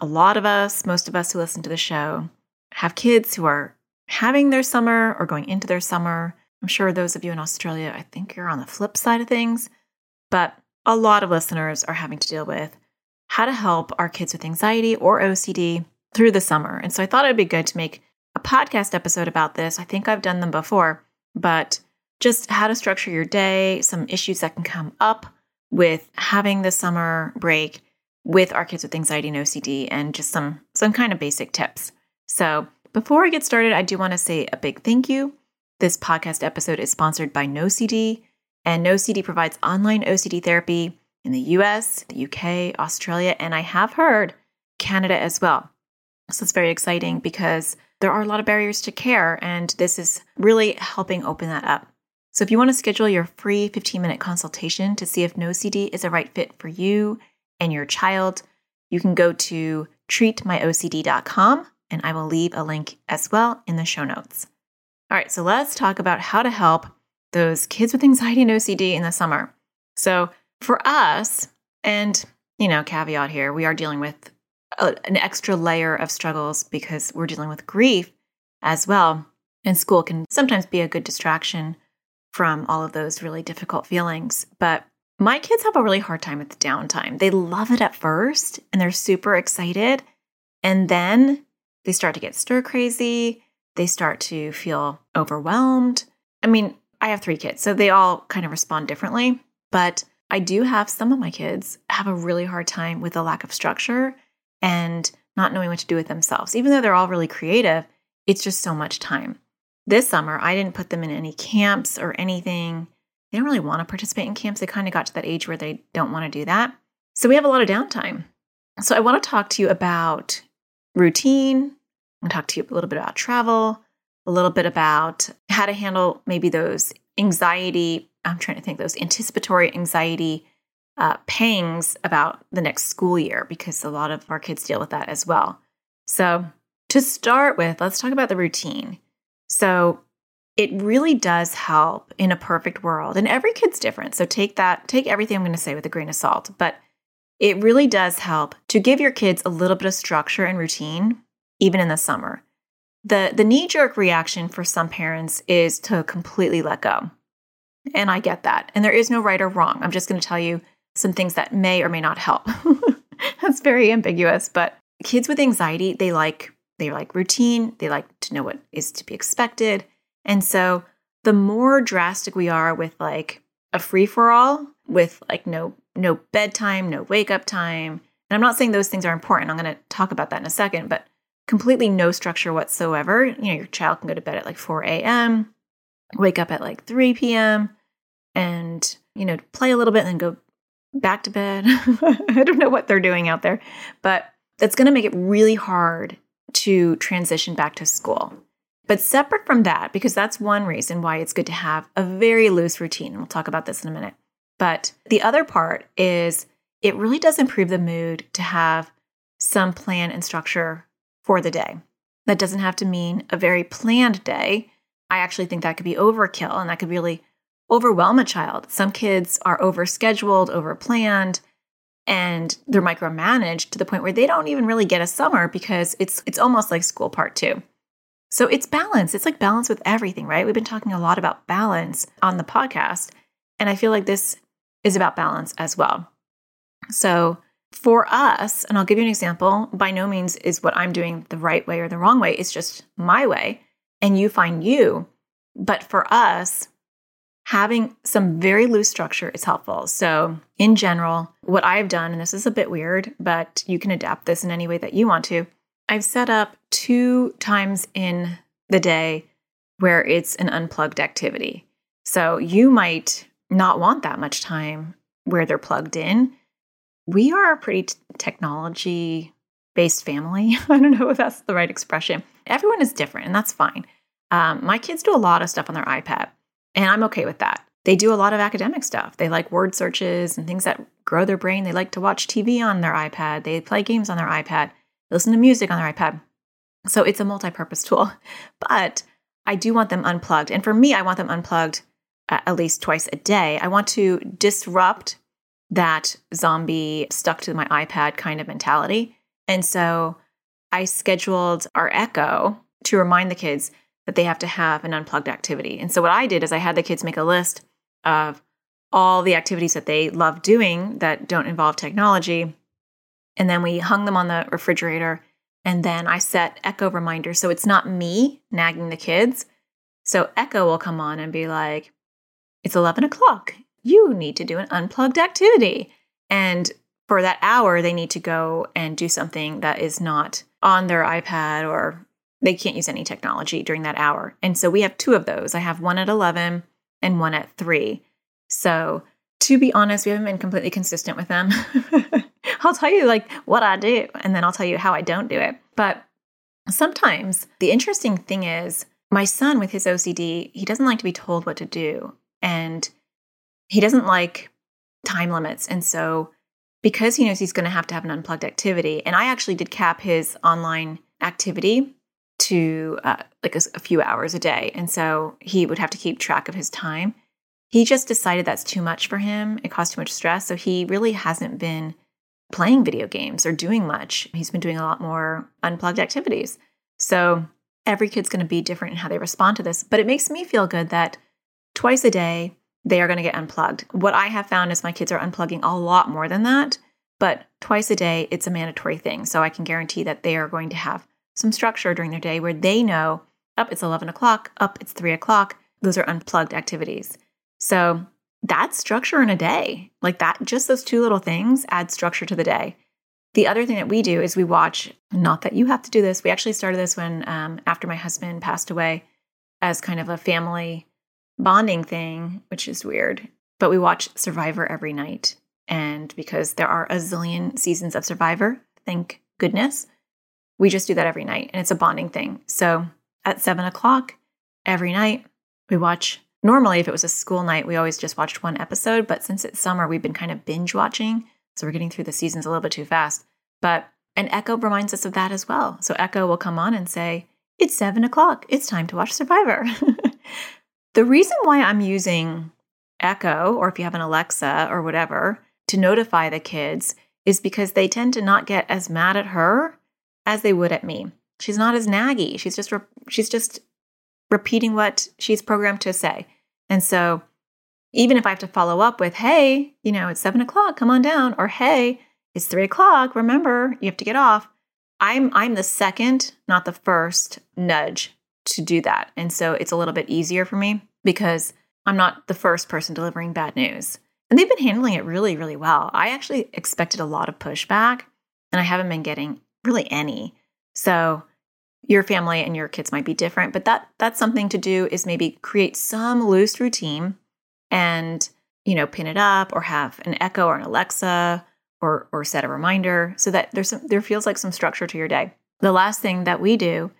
a lot of us, most of us who listen to the show, have kids who are having their summer or going into their summer. I'm sure those of you in Australia, I think you're on the flip side of things, but a lot of listeners are having to deal with how to help our kids with anxiety or OCD through the summer. And so I thought it'd be good to make a podcast episode about this. I think I've done them before, but just how to structure your day, some issues that can come up with having the summer break with our kids with anxiety and OCD and just some some kind of basic tips. So, before I get started, I do want to say a big thank you. This podcast episode is sponsored by NoCD, and NoCD provides online OCD therapy in the US, the UK, Australia, and I have heard Canada as well. So it's very exciting because there are a lot of barriers to care, and this is really helping open that up. So if you want to schedule your free 15 minute consultation to see if NoCD is a right fit for you and your child, you can go to treatmyocd.com and I will leave a link as well in the show notes. All right, so let's talk about how to help those kids with anxiety and OCD in the summer. So, for us, and you know, caveat here, we are dealing with a, an extra layer of struggles because we're dealing with grief as well. And school can sometimes be a good distraction from all of those really difficult feelings. But my kids have a really hard time with downtime. They love it at first and they're super excited. And then they start to get stir crazy. They start to feel overwhelmed. I mean, I have three kids, so they all kind of respond differently. But I do have some of my kids have a really hard time with the lack of structure and not knowing what to do with themselves. Even though they're all really creative, it's just so much time. This summer, I didn't put them in any camps or anything they don't really want to participate in camps. They kind of got to that age where they don't want to do that. So we have a lot of downtime. So I want to talk to you about routine. I'm talk to you a little bit about travel, a little bit about how to handle maybe those anxiety. I'm trying to think those anticipatory anxiety uh, pangs about the next school year because a lot of our kids deal with that as well. So to start with, let's talk about the routine. So it really does help in a perfect world. And every kid's different. So take that, take everything I'm going to say with a grain of salt. But it really does help to give your kids a little bit of structure and routine, even in the summer. The, the knee jerk reaction for some parents is to completely let go. And I get that. And there is no right or wrong. I'm just going to tell you some things that may or may not help. That's very ambiguous, but kids with anxiety, they like they like routine, they like to know what is to be expected. And so the more drastic we are with like a free for all with like no no bedtime, no wake up time. And I'm not saying those things are important. I'm going to talk about that in a second, but completely no structure whatsoever. You know, your child can go to bed at like 4 a.m., wake up at like 3 p.m., and, you know, play a little bit and then go back to bed. I don't know what they're doing out there, but that's going to make it really hard to transition back to school. But separate from that, because that's one reason why it's good to have a very loose routine. We'll talk about this in a minute. But the other part is it really does improve the mood to have some plan and structure for the day. That doesn't have to mean a very planned day. I actually think that could be overkill and that could really overwhelm a child. Some kids are overscheduled, overplanned, and they're micromanaged to the point where they don't even really get a summer because it's it's almost like school part 2. So it's balance. It's like balance with everything, right? We've been talking a lot about balance on the podcast. And I feel like this is about balance as well. So for us, and I'll give you an example, by no means is what I'm doing the right way or the wrong way. It's just my way. And you find you. But for us, having some very loose structure is helpful. So, in general, what I've done, and this is a bit weird, but you can adapt this in any way that you want to, I've set up two times in the day where it's an unplugged activity. So you might not want that much time where they're plugged in. We are a pretty t- technology based family. I don't know if that's the right expression. Everyone is different, and that's fine. Um, my kids do a lot of stuff on their iPad, and I'm okay with that. They do a lot of academic stuff. They like word searches and things that grow their brain. They like to watch TV on their iPad. They play games on their iPad, listen to music on their iPad. So it's a multi purpose tool. But I do want them unplugged. And for me, I want them unplugged uh, at least twice a day. I want to disrupt that zombie stuck to my iPad kind of mentality. And so I scheduled our Echo to remind the kids that they have to have an unplugged activity. And so what I did is I had the kids make a list of all the activities that they love doing that don't involve technology. And then we hung them on the refrigerator. And then I set Echo reminders. So it's not me nagging the kids. So Echo will come on and be like, it's 11 o'clock. You need to do an unplugged activity. And for that hour, they need to go and do something that is not on their iPad or they can't use any technology during that hour. And so we have two of those. I have one at 11 and one at 3. So to be honest, we haven't been completely consistent with them. I'll tell you like what I do and then I'll tell you how I don't do it. But sometimes the interesting thing is my son with his OCD, he doesn't like to be told what to do and he doesn't like time limits. And so because he knows he's going to have to have an unplugged activity, and I actually did cap his online activity to uh, like a, a few hours a day. And so he would have to keep track of his time. He just decided that's too much for him. It caused too much stress. So he really hasn't been playing video games or doing much. He's been doing a lot more unplugged activities. So every kid's going to be different in how they respond to this. But it makes me feel good that twice a day, they are going to get unplugged. What I have found is my kids are unplugging a lot more than that, but twice a day, it's a mandatory thing. So I can guarantee that they are going to have some structure during their day where they know up, it's 11 o'clock, up, it's 3 o'clock. Those are unplugged activities. So that's structure in a day. Like that, just those two little things add structure to the day. The other thing that we do is we watch, not that you have to do this, we actually started this when, um, after my husband passed away, as kind of a family bonding thing, which is weird. But we watch Survivor every night. And because there are a zillion seasons of Survivor, thank goodness, we just do that every night. And it's a bonding thing. So at seven o'clock every night, we watch. Normally, if it was a school night, we always just watched one episode. But since it's summer, we've been kind of binge watching. So we're getting through the seasons a little bit too fast. But an Echo reminds us of that as well. So Echo will come on and say, It's seven o'clock. It's time to watch Survivor. The reason why I'm using Echo, or if you have an Alexa or whatever, to notify the kids is because they tend to not get as mad at her as they would at me. She's not as naggy. She's just re- she's just repeating what she's programmed to say. And so even if I have to follow up with, hey, you know, it's seven o'clock, come on down, or hey, it's three o'clock, remember, you have to get off. I'm I'm the second, not the first nudge to do that. And so it's a little bit easier for me because I'm not the first person delivering bad news. And they've been handling it really, really well. I actually expected a lot of pushback and I haven't been getting really any. So your family and your kids might be different, but that that's something to do is maybe create some loose routine and you know pin it up or have an echo or an alexa or or set a reminder so that there's some there feels like some structure to your day the last thing that we do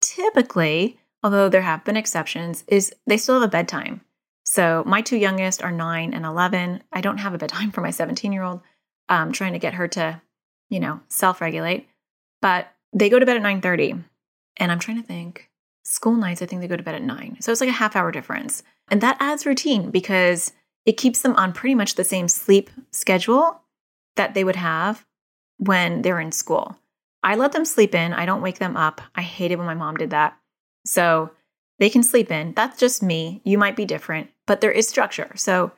typically, although there have been exceptions, is they still have a bedtime. So my two youngest are nine and 11. I don't have a bedtime for my 17 year old. I'm um, trying to get her to, you know, self regulate, but they go to bed at 9:30. And I'm trying to think. School nights, I think they go to bed at nine. So it's like a half hour difference. And that adds routine because it keeps them on pretty much the same sleep schedule that they would have when they're in school. I let them sleep in. I don't wake them up. I hated when my mom did that. So they can sleep in. That's just me. You might be different, but there is structure. So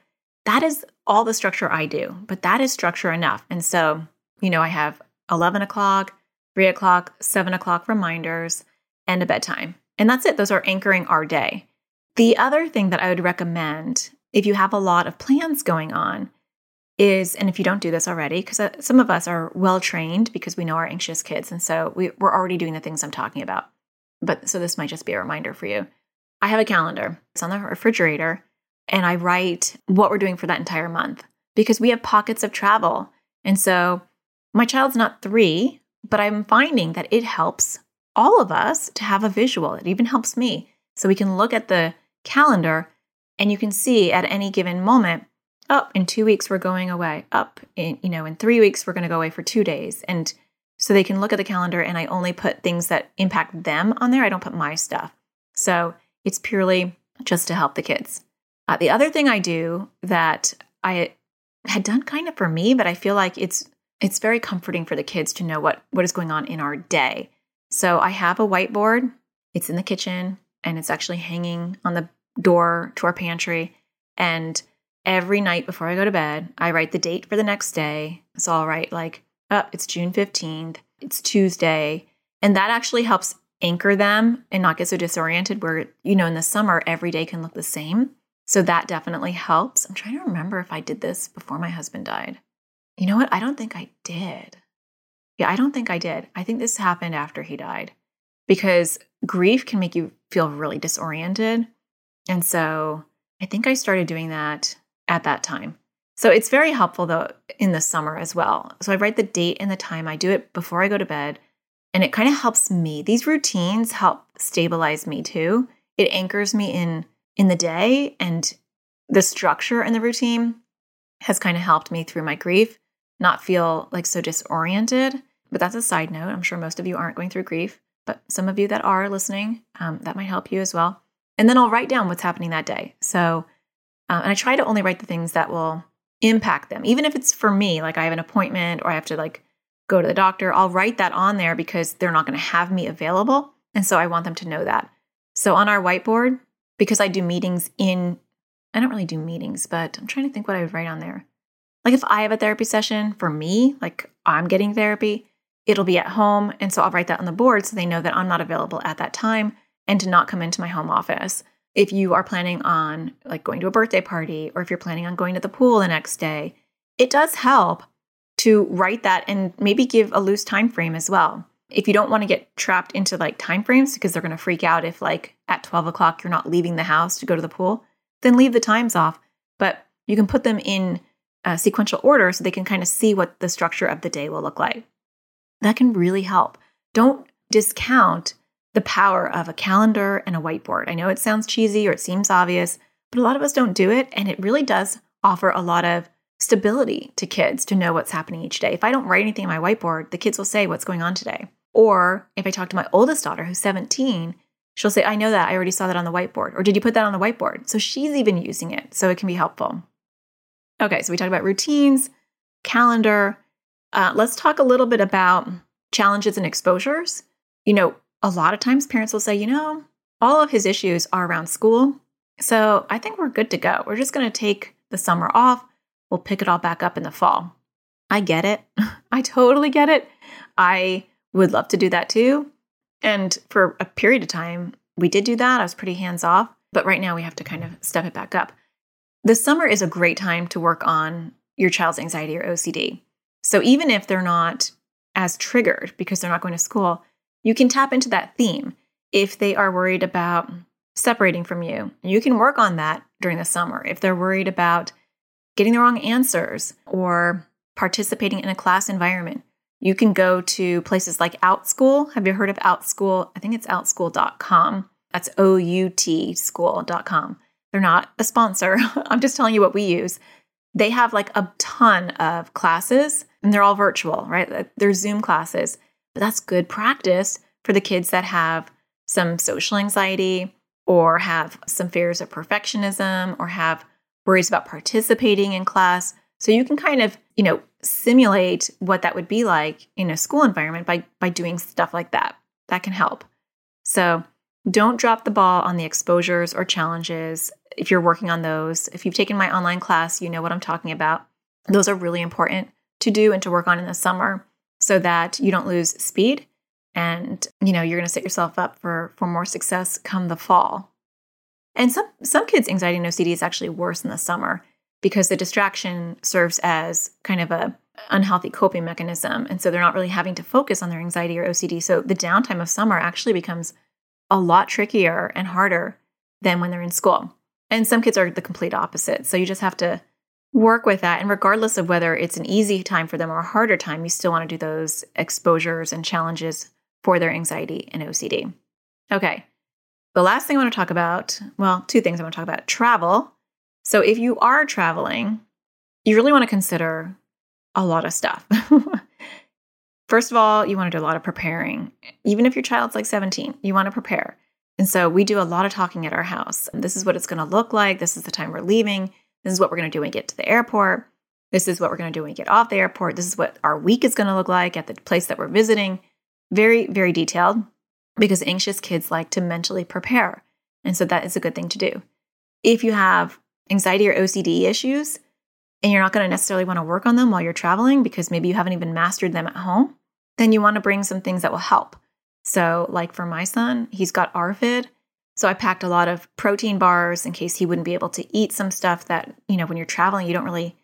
that is all the structure I do, but that is structure enough. And so, you know, I have 11 o'clock, 3 o'clock, 7 o'clock reminders, and a bedtime. And that's it. Those are anchoring our day. The other thing that I would recommend if you have a lot of plans going on is, and if you don't do this already, because uh, some of us are well trained because we know our anxious kids. And so we, we're already doing the things I'm talking about. But so this might just be a reminder for you. I have a calendar, it's on the refrigerator, and I write what we're doing for that entire month because we have pockets of travel. And so my child's not three, but I'm finding that it helps all of us to have a visual. It even helps me. So we can look at the calendar and you can see at any given moment, up oh, in two weeks we're going away. Up in, you know, in three weeks we're going to go away for two days. And so they can look at the calendar and I only put things that impact them on there. I don't put my stuff. So it's purely just to help the kids. Uh, the other thing I do that I had done kind of for me, but I feel like it's it's very comforting for the kids to know what what is going on in our day. So I have a whiteboard. It's in the kitchen and it's actually hanging on the door to our pantry. And every night before I go to bed, I write the date for the next day. So I'll write like, oh, it's June 15th, it's Tuesday. And that actually helps anchor them and not get so disoriented where, you know, in the summer, every day can look the same. So that definitely helps. I'm trying to remember if I did this before my husband died. You know what? I don't think I did. Yeah, I don't think I did. I think this happened after he died because grief can make you feel really disoriented. And so I think I started doing that at that time. So it's very helpful though in the summer as well. So I write the date and the time. I do it before I go to bed and it kind of helps me. These routines help stabilize me too. It anchors me in in the day and the structure and the routine has kind of helped me through my grief not feel like so disoriented. But that's a side note. I'm sure most of you aren't going through grief, but some of you that are listening, um, that might help you as well. And then I'll write down what's happening that day. So, uh, and I try to only write the things that will impact them, even if it's for me, like I have an appointment or I have to like go to the doctor. I'll write that on there because they're not going to have me available. And so I want them to know that. So on our whiteboard, because I do meetings in, I don't really do meetings, but I'm trying to think what I would write on there. Like if I have a therapy session for me, like I'm getting therapy, it'll be at home. And so I'll write that on the board so they know that I'm not available at that time and to not come into my home office. If you are planning on like going to a birthday party or if you're planning on going to the pool the next day, it does help to write that and maybe give a loose time frame as well. If you don't want to get trapped into like time frames because they're going to freak out if like at 12 o'clock you're not leaving the house to go to the pool, then leave the times off. But you can put them in uh, sequential order so they can kind of see what the structure of the day will look like. That can really help. Don't discount the power of a calendar and a whiteboard. I know it sounds cheesy or it seems obvious, but a lot of us don't do it. And it really does offer a lot of stability to kids to know what's happening each day. If I don't write anything on my whiteboard, the kids will say, What's going on today? Or if I talk to my oldest daughter who's 17, she'll say, I know that. I already saw that on the whiteboard. Or did you put that on the whiteboard? So she's even using it. So it can be helpful. Okay, so we talked about routines, calendar. Uh, let's talk a little bit about challenges and exposures. You know, a lot of times parents will say, you know, all of his issues are around school. So I think we're good to go. We're just going to take the summer off. We'll pick it all back up in the fall. I get it. I totally get it. I would love to do that too. And for a period of time, we did do that. I was pretty hands off. But right now, we have to kind of step it back up. The summer is a great time to work on your child's anxiety or OCD. So even if they're not as triggered because they're not going to school, you can tap into that theme. If they are worried about separating from you, you can work on that during the summer. If they're worried about getting the wrong answers or participating in a class environment, you can go to places like Outschool. Have you heard of Outschool? I think it's outschool.com. That's O U T school.com. They're not a sponsor. I'm just telling you what we use. They have like a ton of classes and they're all virtual, right? They're Zoom classes, but that's good practice for the kids that have some social anxiety or have some fears of perfectionism or have worries about participating in class. So you can kind of, you know, simulate what that would be like in a school environment by by doing stuff like that. That can help. So don't drop the ball on the exposures or challenges if you're working on those. If you've taken my online class, you know what I'm talking about. Those are really important to do and to work on in the summer so that you don't lose speed and you know you're going to set yourself up for for more success come the fall. And some some kids anxiety and OCD is actually worse in the summer because the distraction serves as kind of a unhealthy coping mechanism and so they're not really having to focus on their anxiety or OCD. So the downtime of summer actually becomes a lot trickier and harder than when they're in school. And some kids are the complete opposite. So you just have to work with that. And regardless of whether it's an easy time for them or a harder time, you still want to do those exposures and challenges for their anxiety and OCD. Okay. The last thing I want to talk about well, two things I want to talk about travel. So if you are traveling, you really want to consider a lot of stuff. First of all, you want to do a lot of preparing. Even if your child's like 17, you want to prepare. And so we do a lot of talking at our house. This is what it's going to look like. This is the time we're leaving. This is what we're going to do when we get to the airport. This is what we're going to do when we get off the airport. This is what our week is going to look like at the place that we're visiting. Very, very detailed because anxious kids like to mentally prepare. And so that is a good thing to do. If you have anxiety or OCD issues and you're not going to necessarily want to work on them while you're traveling because maybe you haven't even mastered them at home, then you want to bring some things that will help. So, like for my son, he's got ARFID. So I packed a lot of protein bars in case he wouldn't be able to eat some stuff that, you know, when you're traveling, you don't really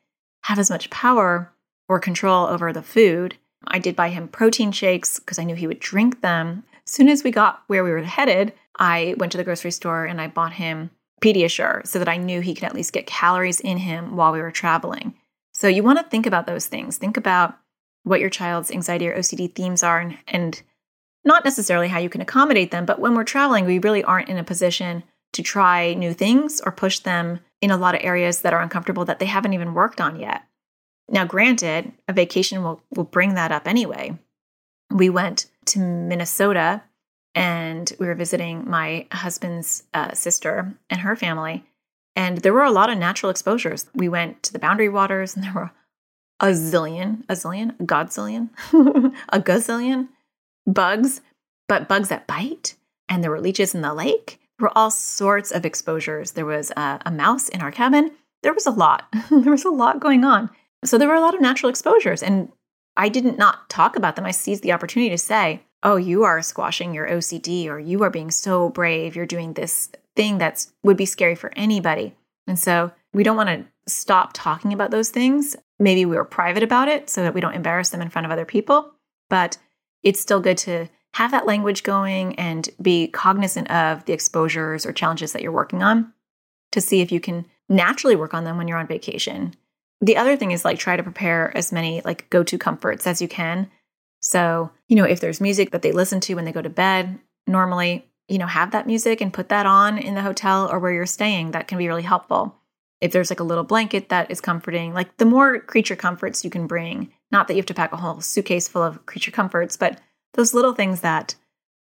have as much power or control over the food. I did buy him protein shakes because I knew he would drink them. As soon as we got where we were headed, I went to the grocery store and I bought him Pediasure so that I knew he could at least get calories in him while we were traveling. So you want to think about those things. Think about what your child's anxiety or OCD themes are and, and not necessarily how you can accommodate them, but when we're traveling, we really aren't in a position to try new things or push them in a lot of areas that are uncomfortable that they haven't even worked on yet. Now, granted, a vacation will, will bring that up anyway. We went to Minnesota and we were visiting my husband's uh, sister and her family. And there were a lot of natural exposures. We went to the boundary waters and there were a zillion, a zillion, a godzillion, a gazillion bugs, but bugs that bite. And there were leeches in the lake. There were all sorts of exposures. There was a, a mouse in our cabin. There was a lot. there was a lot going on. So there were a lot of natural exposures. And I didn't not talk about them. I seized the opportunity to say, oh, you are squashing your OCD, or you are being so brave. You're doing this thing that's would be scary for anybody. And so we don't want to stop talking about those things. Maybe we were private about it so that we don't embarrass them in front of other people. But it's still good to have that language going and be cognizant of the exposures or challenges that you're working on to see if you can naturally work on them when you're on vacation. The other thing is like try to prepare as many like go to comforts as you can. So, you know, if there's music that they listen to when they go to bed, normally, you know, have that music and put that on in the hotel or where you're staying. That can be really helpful. If there's like a little blanket that is comforting, like the more creature comforts you can bring, not that you have to pack a whole suitcase full of creature comforts, but those little things that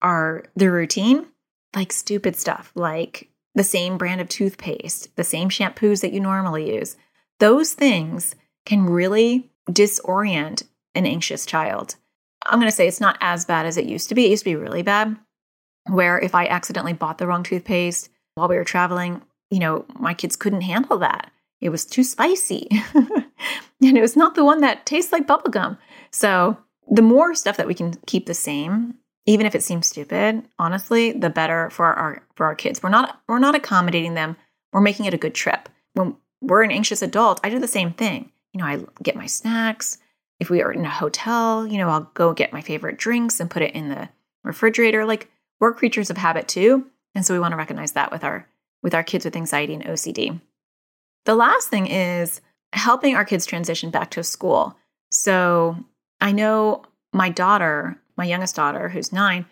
are the routine, like stupid stuff, like the same brand of toothpaste, the same shampoos that you normally use. Those things can really disorient an anxious child. I'm going to say it's not as bad as it used to be. It used to be really bad, where if I accidentally bought the wrong toothpaste while we were traveling, you know, my kids couldn't handle that. It was too spicy. and it was not the one that tastes like bubblegum. So the more stuff that we can keep the same, even if it seems stupid, honestly, the better for our for our kids. We're not we're not accommodating them. We're making it a good trip. When we're an anxious adult, I do the same thing. You know, I get my snacks. If we are in a hotel, you know, I'll go get my favorite drinks and put it in the refrigerator. Like we're creatures of habit too, and so we want to recognize that with our with our kids with anxiety and OCD. The last thing is helping our kids transition back to school. So I know my daughter, my youngest daughter, who's nine,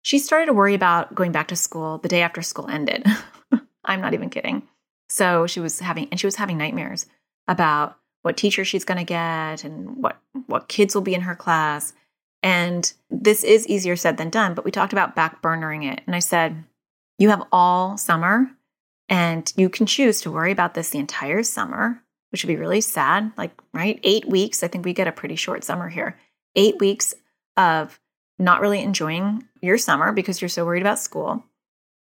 she started to worry about going back to school the day after school ended. I'm not even kidding. So she was having, and she was having nightmares about what teacher she's going to get and what what kids will be in her class. And this is easier said than done, but we talked about back burnering it. And I said, you have all summer and you can choose to worry about this the entire summer, which would be really sad. Like, right? Eight weeks. I think we get a pretty short summer here. Eight weeks of not really enjoying your summer because you're so worried about school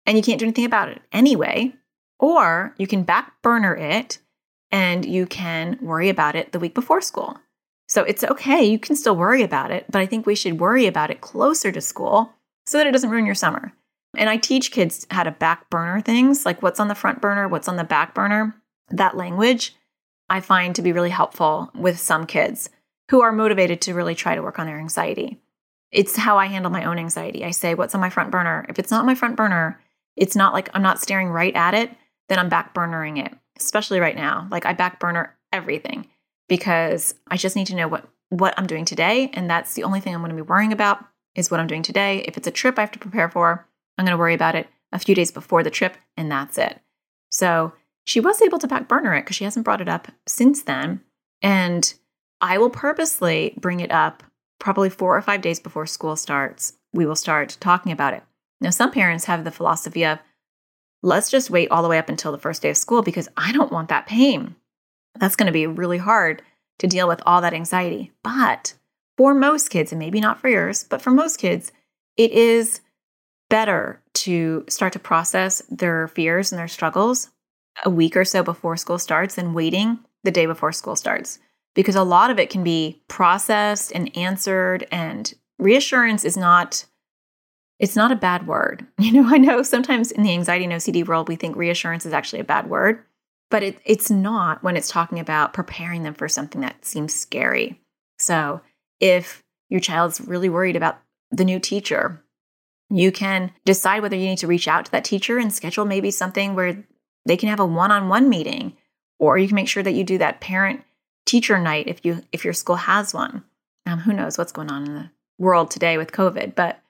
and you can't do anything about it anyway. Or you can back burner it and you can worry about it the week before school. So it's okay. You can still worry about it, but I think we should worry about it closer to school so that it doesn't ruin your summer. And I teach kids how to back burner things, like what's on the front burner, what's on the back burner. That language I find to be really helpful with some kids who are motivated to really try to work on their anxiety. It's how I handle my own anxiety. I say, What's on my front burner? If it's not my front burner, it's not like I'm not staring right at it, then I'm back burnering it, especially right now. Like I back burner everything because I just need to know what what I'm doing today and that's the only thing I'm going to be worrying about is what I'm doing today. If it's a trip I have to prepare for, I'm going to worry about it a few days before the trip and that's it. So, she was able to back burner it because she hasn't brought it up since then. And I will purposely bring it up probably four or five days before school starts. We will start talking about it. Now, some parents have the philosophy of, let's just wait all the way up until the first day of school because I don't want that pain. That's going to be really hard to deal with all that anxiety. But for most kids, and maybe not for yours, but for most kids, it is better to start to process their fears and their struggles a week or so before school starts than waiting the day before school starts because a lot of it can be processed and answered and reassurance is not it's not a bad word. You know, I know sometimes in the anxiety and OCD world we think reassurance is actually a bad word, but it, it's not when it's talking about preparing them for something that seems scary. So, if your child's really worried about the new teacher, you can decide whether you need to reach out to that teacher and schedule maybe something where they can have a one-on-one meeting or you can make sure that you do that parent teacher night if you if your school has one. Um, who knows what's going on in the world today with COVID, but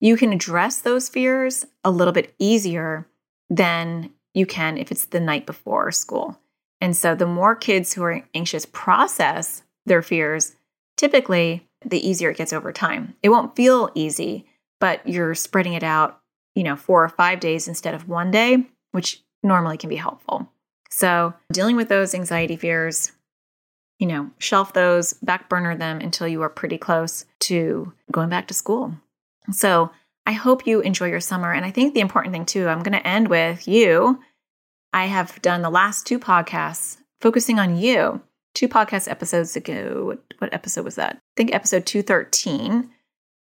you can address those fears a little bit easier than you can if it's the night before school. And so the more kids who are anxious process their fears, typically the easier it gets over time. It won't feel easy, but you're spreading it out, you know, 4 or 5 days instead of one day, which normally can be helpful. So, dealing with those anxiety fears, you know, shelf those, back burner them until you are pretty close to going back to school. So, I hope you enjoy your summer. And I think the important thing, too, I'm going to end with you. I have done the last two podcasts focusing on you. Two podcast episodes ago. What episode was that? I think episode 213.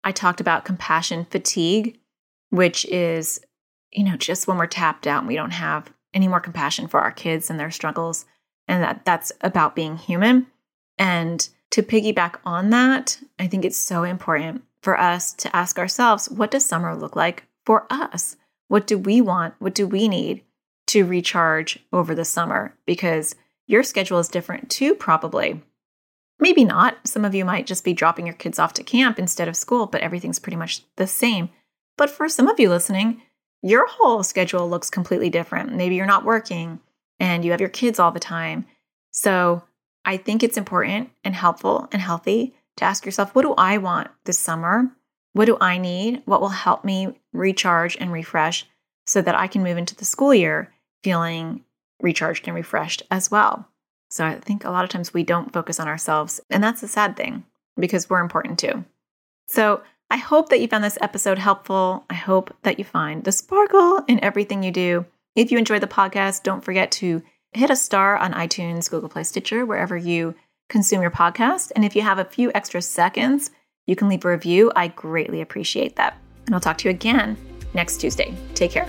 I talked about compassion fatigue, which is you know, just when we're tapped out and we don't have any more compassion for our kids and their struggles, and that that's about being human. And to piggyback on that, I think it's so important for us to ask ourselves, what does summer look like for us? What do we want? What do we need to recharge over the summer? Because your schedule is different too, probably. Maybe not. Some of you might just be dropping your kids off to camp instead of school, but everything's pretty much the same. But for some of you listening, your whole schedule looks completely different. Maybe you're not working and you have your kids all the time. So I think it's important and helpful and healthy to ask yourself what do I want this summer? What do I need? What will help me recharge and refresh so that I can move into the school year feeling recharged and refreshed as well? So I think a lot of times we don't focus on ourselves, and that's a sad thing because we're important too. So I hope that you found this episode helpful. I hope that you find the sparkle in everything you do. If you enjoyed the podcast, don't forget to hit a star on iTunes, Google Play, Stitcher, wherever you consume your podcast. And if you have a few extra seconds, you can leave a review. I greatly appreciate that. And I'll talk to you again next Tuesday. Take care.